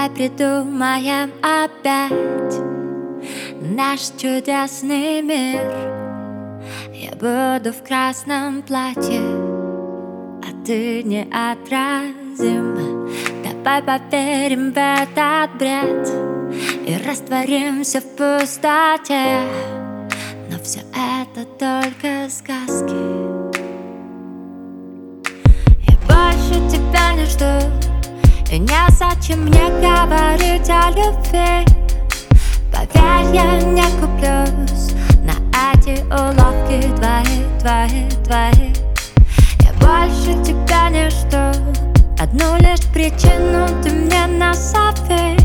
Давай придумаем опять Наш чудесный мир. Я буду в красном платье А ты неотразим. Давай поверим в этот бред И растворимся в пустоте. Но все это только И не зачем мне говорить о любви Поверь, я не куплюсь На эти уловки твои, твои, твои Я больше тебя не жду Одну лишь причину ты мне назови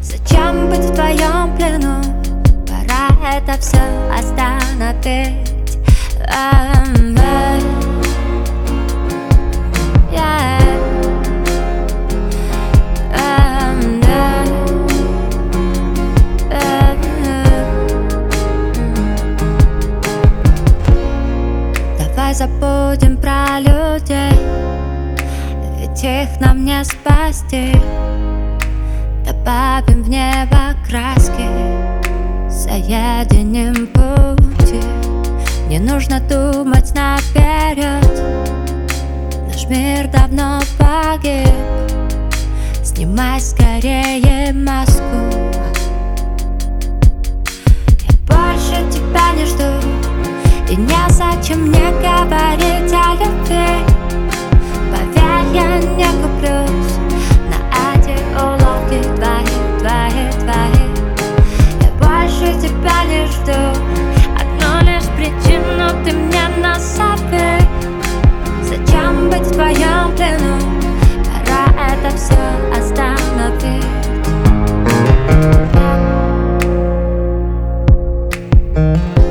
Зачем быть в твоем плену? Пора это все остановить забудем про людей. Ведь их нам не спасти. Добавим в небо краски. Соединим пути. Не нужно думать наперед. Наш мир давно погиб. Снимай скорее говорить о любви Поверь, я не куплюсь На эти уловки твои, твои, твои Я больше тебя не жду. Одну лишь причину ты мне назови Зачем быть в твоем плену? Пора это все остановить. Просто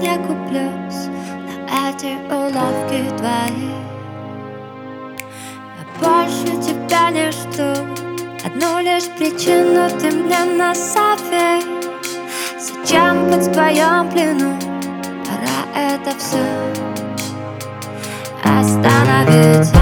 не куплюсь На эти уловки твои. Я больше тебя не жду Одну лишь причину ты мне назови Зачем быть в твоем плену? Пора это все остановить